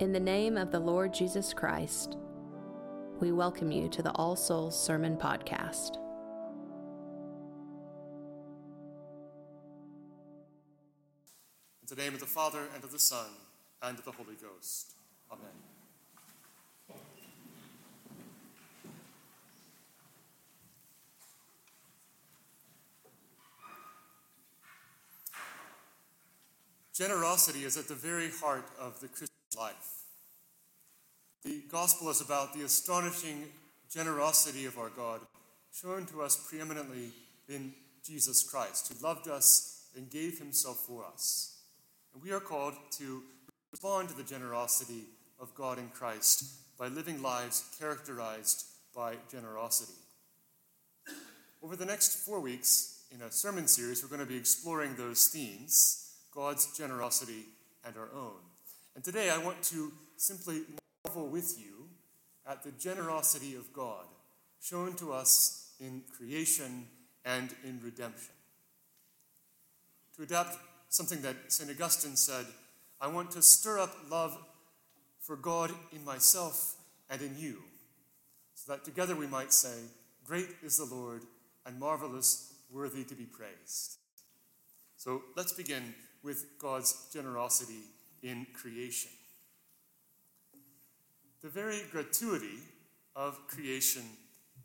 In the name of the Lord Jesus Christ, we welcome you to the All Souls Sermon Podcast. In the name of the Father, and of the Son, and of the Holy Ghost. Amen. Generosity is at the very heart of the Christian life. The gospel is about the astonishing generosity of our God, shown to us preeminently in Jesus Christ, who loved us and gave himself for us. And we are called to respond to the generosity of God in Christ by living lives characterized by generosity. Over the next four weeks, in a sermon series, we're going to be exploring those themes God's generosity and our own. And today I want to simply marvel with you at the generosity of God shown to us in creation and in redemption. To adapt something that St. Augustine said, I want to stir up love for God in myself and in you, so that together we might say, Great is the Lord, and marvelous, worthy to be praised. So let's begin with God's generosity in creation. The very gratuity of creation,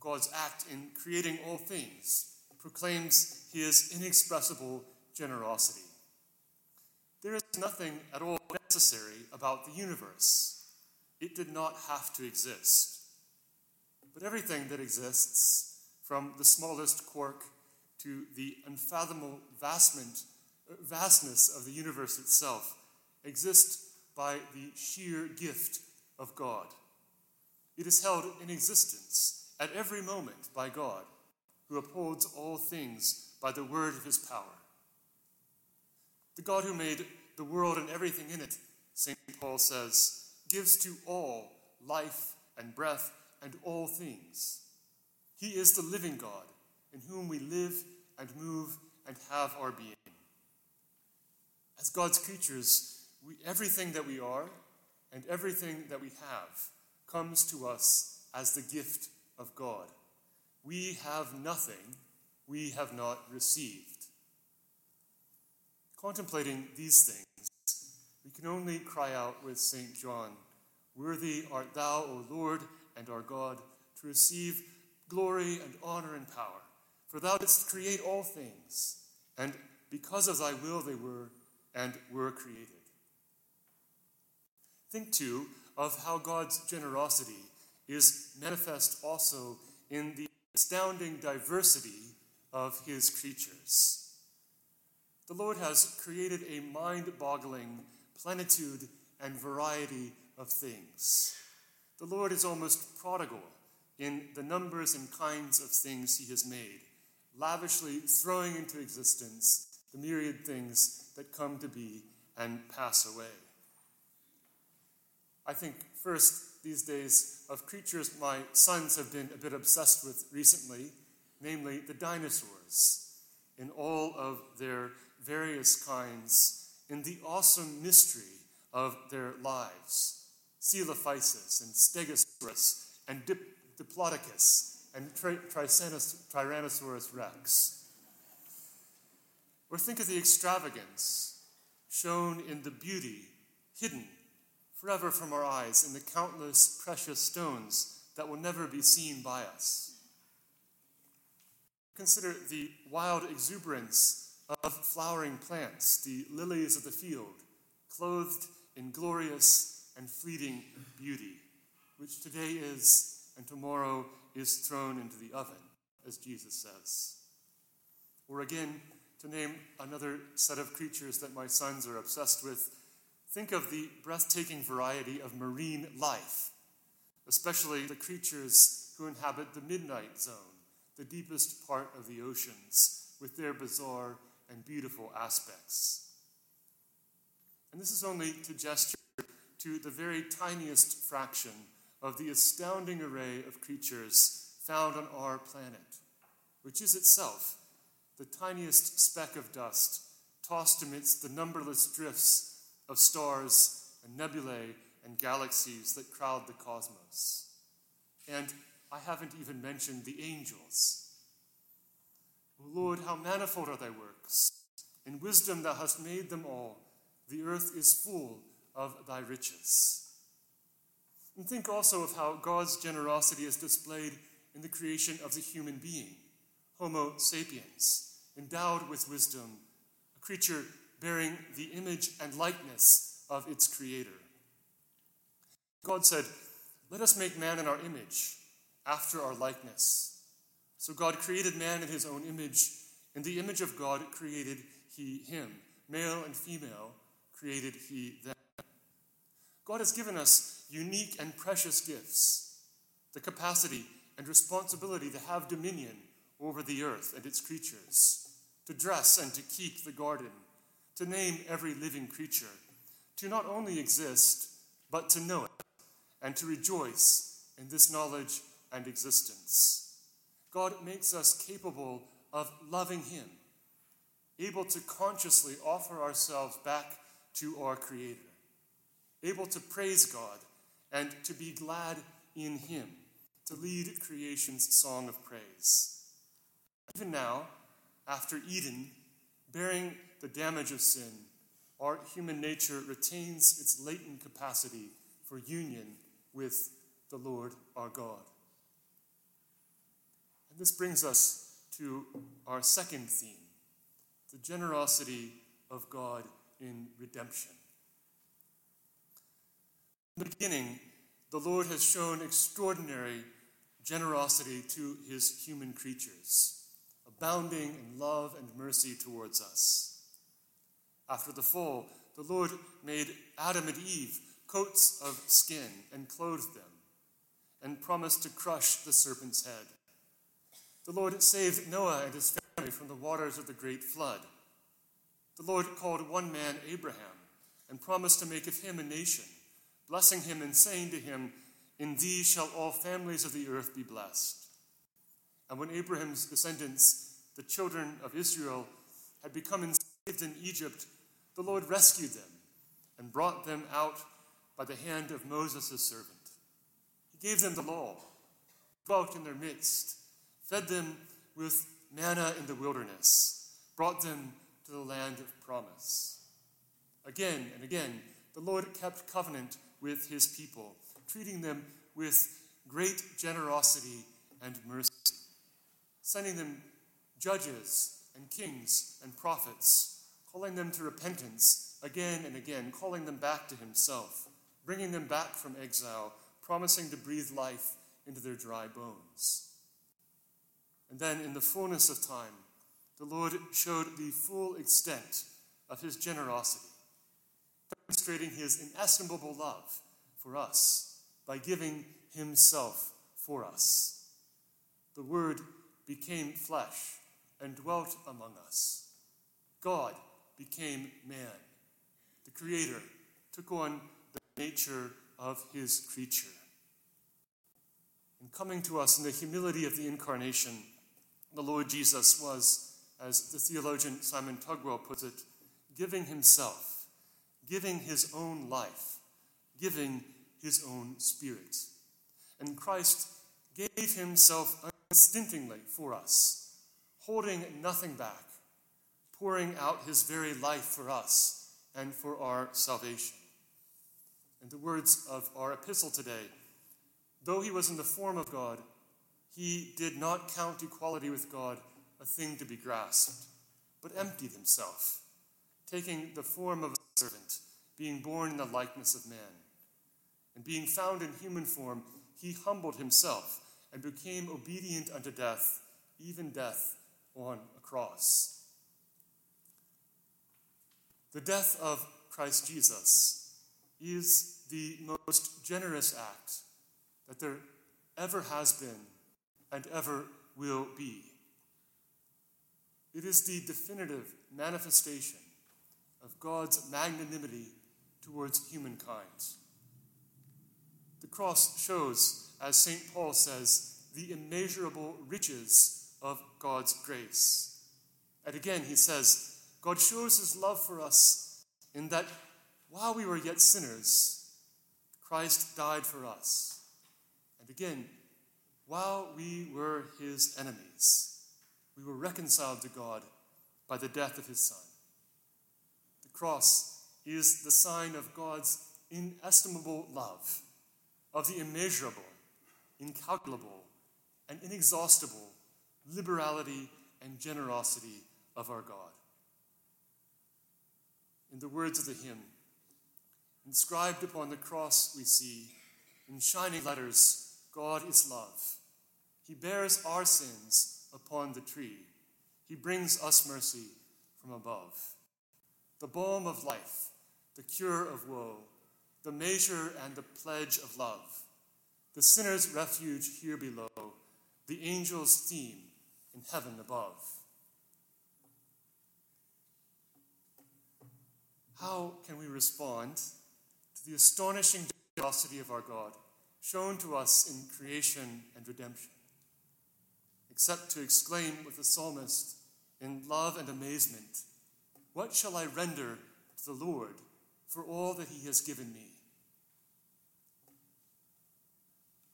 God's act in creating all things, proclaims his inexpressible generosity. There is nothing at all necessary about the universe. It did not have to exist. But everything that exists, from the smallest quark to the unfathomable vastness of the universe itself, exists by the sheer gift of God. It is held in existence at every moment by God, who upholds all things by the word of his power. The God who made the world and everything in it, St. Paul says, gives to all life and breath and all things. He is the living God in whom we live and move and have our being. As God's creatures, we, everything that we are and everything that we have comes to us as the gift of God. We have nothing we have not received. Contemplating these things, we can only cry out with St. John Worthy art thou, O Lord and our God, to receive glory and honor and power. For thou didst create all things, and because of thy will they were and were created. Think too of how God's generosity is manifest also in the astounding diversity of his creatures. The Lord has created a mind boggling plenitude and variety of things. The Lord is almost prodigal in the numbers and kinds of things he has made, lavishly throwing into existence the myriad things that come to be and pass away. I think first these days of creatures my sons have been a bit obsessed with recently, namely the dinosaurs, in all of their various kinds, in the awesome mystery of their lives. Coelophysis and Stegosaurus and Dip- Diplodocus and Tri- Tyrannosaurus rex. Or think of the extravagance shown in the beauty hidden forever from our eyes in the countless precious stones that will never be seen by us. Consider the wild exuberance of flowering plants, the lilies of the field, clothed in glorious and fleeting beauty, which today is and tomorrow is thrown into the oven, as Jesus says. Or again, to name another set of creatures that my sons are obsessed with, Think of the breathtaking variety of marine life, especially the creatures who inhabit the midnight zone, the deepest part of the oceans, with their bizarre and beautiful aspects. And this is only to gesture to the very tiniest fraction of the astounding array of creatures found on our planet, which is itself the tiniest speck of dust tossed amidst the numberless drifts of stars and nebulae and galaxies that crowd the cosmos. And I haven't even mentioned the angels. O Lord, how manifold are thy works! In wisdom thou hast made them all. The earth is full of thy riches. And think also of how God's generosity is displayed in the creation of the human being, Homo sapiens, endowed with wisdom, a creature bearing the image and likeness of its creator. God said, Let us make man in our image, after our likeness. So God created man in his own image. In the image of God created he him. Male and female created he them. God has given us unique and precious gifts the capacity and responsibility to have dominion over the earth and its creatures, to dress and to keep the garden, to name every living creature, to not only exist, but to know it, and to rejoice in this knowledge and existence. God makes us capable of loving Him, able to consciously offer ourselves back to our Creator, able to praise God and to be glad in Him, to lead creation's song of praise. Even now, after Eden, bearing the damage of sin, our human nature retains its latent capacity for union with the Lord our God. And this brings us to our second theme the generosity of God in redemption. In the beginning, the Lord has shown extraordinary generosity to his human creatures, abounding in love and mercy towards us. After the fall, the Lord made Adam and Eve coats of skin and clothed them, and promised to crush the serpent's head. The Lord saved Noah and his family from the waters of the great flood. The Lord called one man Abraham and promised to make of him a nation, blessing him and saying to him, In thee shall all families of the earth be blessed. And when Abraham's descendants, the children of Israel, had become enslaved in Egypt, the Lord rescued them and brought them out by the hand of Moses, servant. He gave them the law, dwelt in their midst, fed them with manna in the wilderness, brought them to the land of promise. Again and again, the Lord kept covenant with his people, treating them with great generosity and mercy, sending them judges and kings and prophets, calling them to repentance again and again, calling them back to himself bringing them back from exile, promising to breathe life into their dry bones. And then, in the fullness of time, the Lord showed the full extent of his generosity, demonstrating his inestimable love for us by giving himself for us. The Word became flesh and dwelt among us. God became man. The Creator took on the nature of his creature. In coming to us in the humility of the incarnation, the Lord Jesus was, as the theologian Simon Tugwell puts it, giving himself, giving his own life, giving his own spirit. And Christ gave himself unstintingly for us, holding nothing back, pouring out his very life for us and for our salvation. In the words of our epistle today, though he was in the form of God, he did not count equality with God a thing to be grasped, but emptied himself, taking the form of a servant, being born in the likeness of man. And being found in human form, he humbled himself and became obedient unto death, even death on a cross. The death of Christ Jesus is the most generous act that there ever has been and ever will be. It is the definitive manifestation of God's magnanimity towards humankind. The cross shows, as St. Paul says, the immeasurable riches of God's grace. And again, he says, God shows his love for us in that while we were yet sinners, Christ died for us. And again, while we were his enemies, we were reconciled to God by the death of his Son. The cross is the sign of God's inestimable love, of the immeasurable, incalculable, and inexhaustible liberality and generosity of our God. In the words of the hymn, inscribed upon the cross we see, in shining letters, God is love. He bears our sins upon the tree. He brings us mercy from above. The balm of life, the cure of woe, the measure and the pledge of love, the sinner's refuge here below, the angel's theme in heaven above. How can we respond to the astonishing generosity of our God shown to us in creation and redemption? Except to exclaim with the psalmist in love and amazement, What shall I render to the Lord for all that he has given me?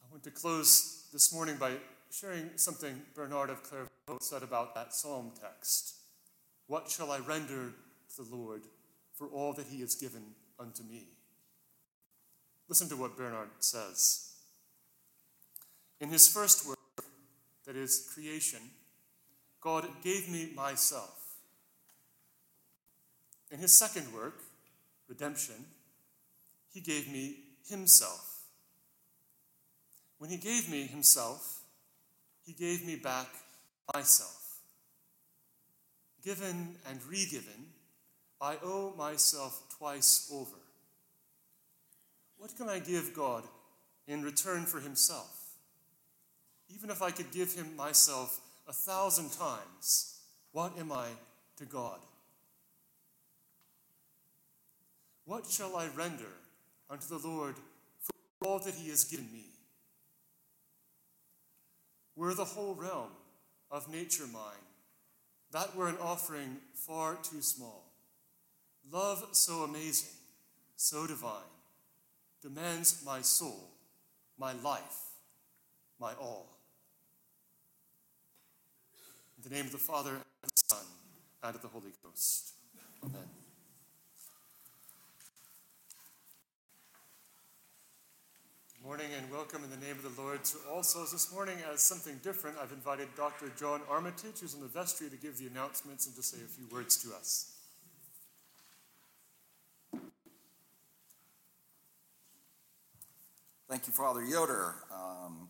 I want to close this morning by sharing something Bernard of Clairvaux said about that psalm text. What shall I render to the Lord for all that he has given unto me? Listen to what Bernard says. In his first work, that is creation, God gave me myself. In his second work, redemption, he gave me himself. When he gave me himself, he gave me back myself. Given and re-given, I owe myself twice over. What can I give God in return for himself? Even if I could give him myself a thousand times, what am I to God? What shall I render unto the Lord for all that he has given me? Were the whole realm of nature mine, that were an offering far too small. Love so amazing, so divine, demands my soul, my life, my all. In the name of the Father, and the Son, and of the Holy Ghost. Amen. Good morning and welcome in the name of the Lord to all souls. This morning, as something different, I've invited Dr. John Armitage, who's in the vestry, to give the announcements and to say a few words to us. Thank you, Father Yoder. Um,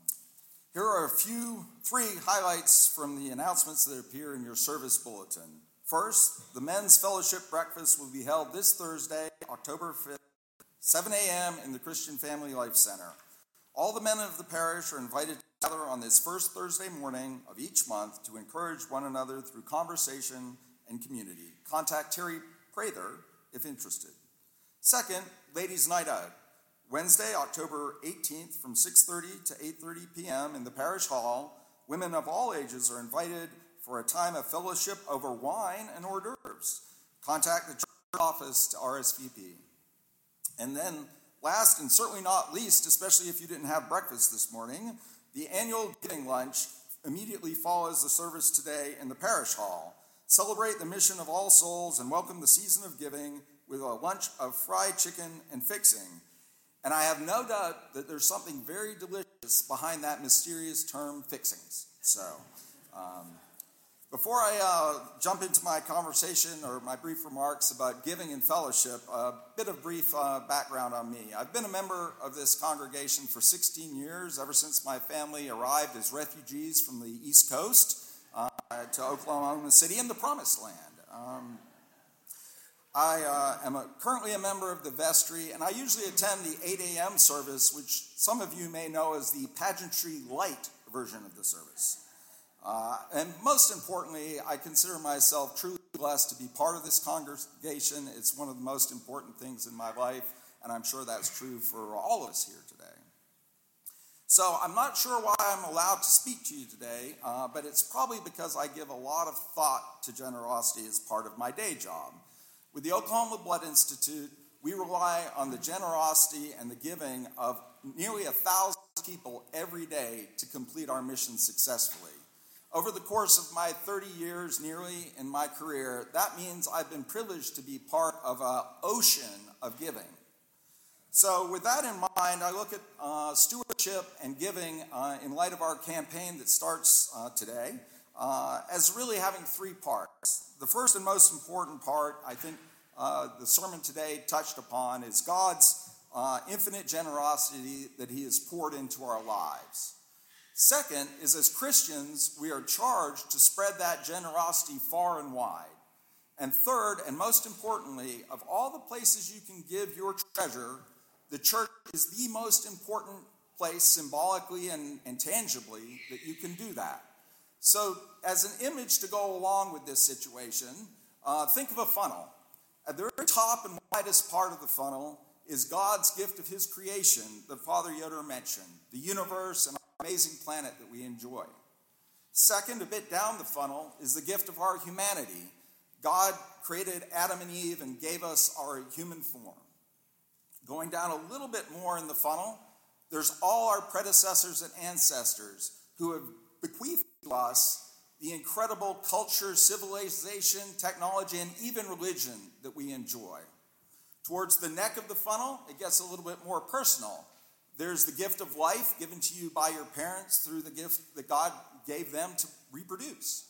here are a few, three highlights from the announcements that appear in your service bulletin. First, the men's fellowship breakfast will be held this Thursday, October 5th, 7 a.m. in the Christian Family Life Center. All the men of the parish are invited to gather on this first Thursday morning of each month to encourage one another through conversation and community. Contact Terry Prather if interested. Second, Ladies' Night Out. Wednesday, October 18th from 6:30 to 8:30 p.m. in the parish hall, women of all ages are invited for a time of fellowship over wine and hors d'oeuvres. Contact the church office to RSVP. And then last and certainly not least, especially if you didn't have breakfast this morning, the annual giving lunch immediately follows the service today in the parish hall. Celebrate the mission of all souls and welcome the season of giving with a lunch of fried chicken and fixing. And I have no doubt that there's something very delicious behind that mysterious term fixings. So, um, before I uh, jump into my conversation or my brief remarks about giving and fellowship, a bit of brief uh, background on me. I've been a member of this congregation for 16 years, ever since my family arrived as refugees from the East Coast uh, to Oklahoma City and the Promised Land. Um, I uh, am a, currently a member of the vestry, and I usually attend the 8 a.m. service, which some of you may know as the pageantry light version of the service. Uh, and most importantly, I consider myself truly blessed to be part of this congregation. It's one of the most important things in my life, and I'm sure that's true for all of us here today. So I'm not sure why I'm allowed to speak to you today, uh, but it's probably because I give a lot of thought to generosity as part of my day job. With the Oklahoma Blood Institute, we rely on the generosity and the giving of nearly a thousand people every day to complete our mission successfully. Over the course of my 30 years nearly in my career, that means I've been privileged to be part of an ocean of giving. So, with that in mind, I look at uh, stewardship and giving uh, in light of our campaign that starts uh, today uh, as really having three parts. The first and most important part, I think uh, the sermon today touched upon, is God's uh, infinite generosity that He has poured into our lives. Second is as Christians, we are charged to spread that generosity far and wide. And third, and most importantly, of all the places you can give your treasure, the church is the most important place symbolically and, and tangibly that you can do that. So, as an image to go along with this situation, uh, think of a funnel. At the very top and widest part of the funnel is God's gift of His creation that Father Yoder mentioned, the universe and amazing planet that we enjoy. Second, a bit down the funnel, is the gift of our humanity. God created Adam and Eve and gave us our human form. Going down a little bit more in the funnel, there's all our predecessors and ancestors who have bequeathed to us the incredible culture, civilization, technology, and even religion that we enjoy. Towards the neck of the funnel, it gets a little bit more personal. There's the gift of life given to you by your parents through the gift that God gave them to reproduce.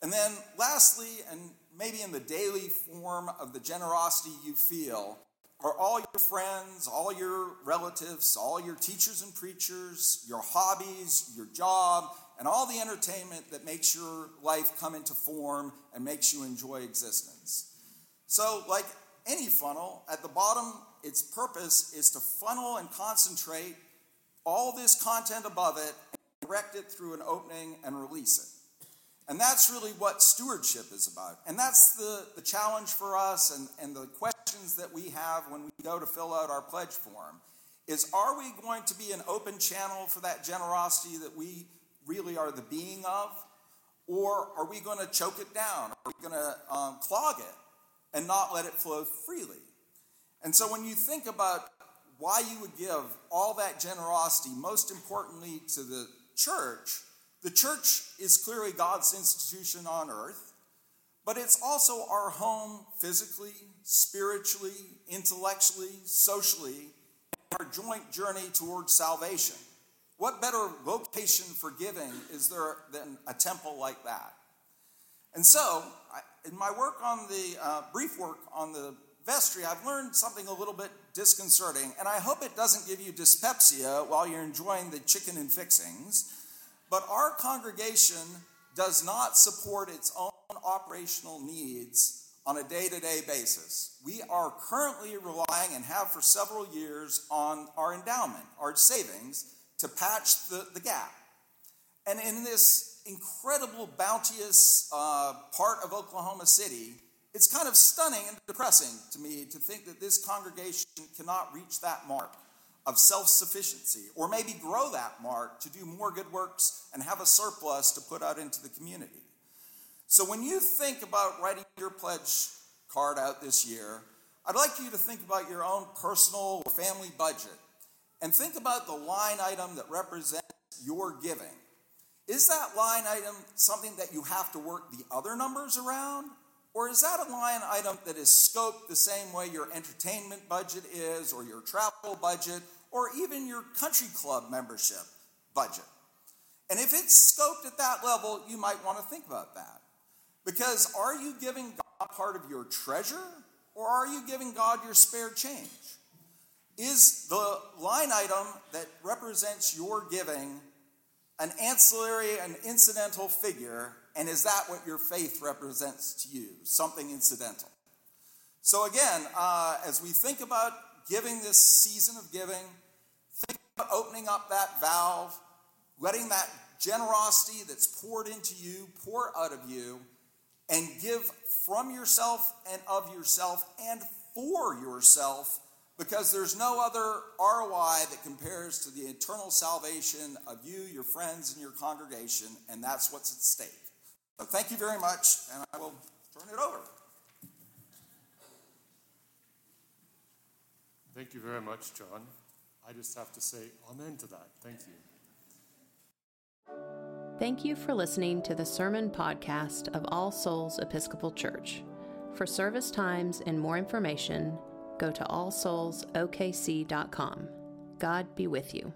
And then, lastly, and maybe in the daily form of the generosity you feel, are all your friends, all your relatives, all your teachers and preachers, your hobbies, your job, and all the entertainment that makes your life come into form and makes you enjoy existence. So, like any funnel, at the bottom, its purpose is to funnel and concentrate all this content above it and direct it through an opening and release it. And that's really what stewardship is about. And that's the, the challenge for us and, and the questions that we have when we go to fill out our pledge form is are we going to be an open channel for that generosity that we really are the being of? Or are we going to choke it down? Are we going to um, clog it and not let it flow freely? And so when you think about why you would give all that generosity, most importantly to the church, the church is clearly God's institution on earth, but it's also our home physically, spiritually, intellectually, socially, our joint journey towards salvation. What better location for giving is there than a temple like that? And so, in my work on the uh, brief work on the vestry, I've learned something a little bit disconcerting, and I hope it doesn't give you dyspepsia while you're enjoying the chicken and fixings. But our congregation does not support its own operational needs on a day to day basis. We are currently relying and have for several years on our endowment, our savings, to patch the, the gap. And in this incredible, bounteous uh, part of Oklahoma City, it's kind of stunning and depressing to me to think that this congregation cannot reach that mark of self sufficiency, or maybe grow that mark to do more good works and have a surplus to put out into the community. So, when you think about writing your pledge card out this year, I'd like you to think about your own personal or family budget and think about the line item that represents your giving. Is that line item something that you have to work the other numbers around? Or is that a line item that is scoped the same way your entertainment budget is, or your travel budget, or even your country club membership budget? And if it's scoped at that level, you might want to think about that. Because are you giving God part of your treasure, or are you giving God your spare change? Is the line item that represents your giving an ancillary and incidental figure and is that what your faith represents to you? Something incidental. So, again, uh, as we think about giving this season of giving, think about opening up that valve, letting that generosity that's poured into you pour out of you, and give from yourself and of yourself and for yourself because there's no other ROI that compares to the eternal salvation of you, your friends, and your congregation, and that's what's at stake. So thank you very much, and I will turn it over. Thank you very much, John. I just have to say amen to that. Thank you. Thank you for listening to the sermon podcast of All Souls Episcopal Church. For service times and more information, go to allsoulsokc.com. God be with you.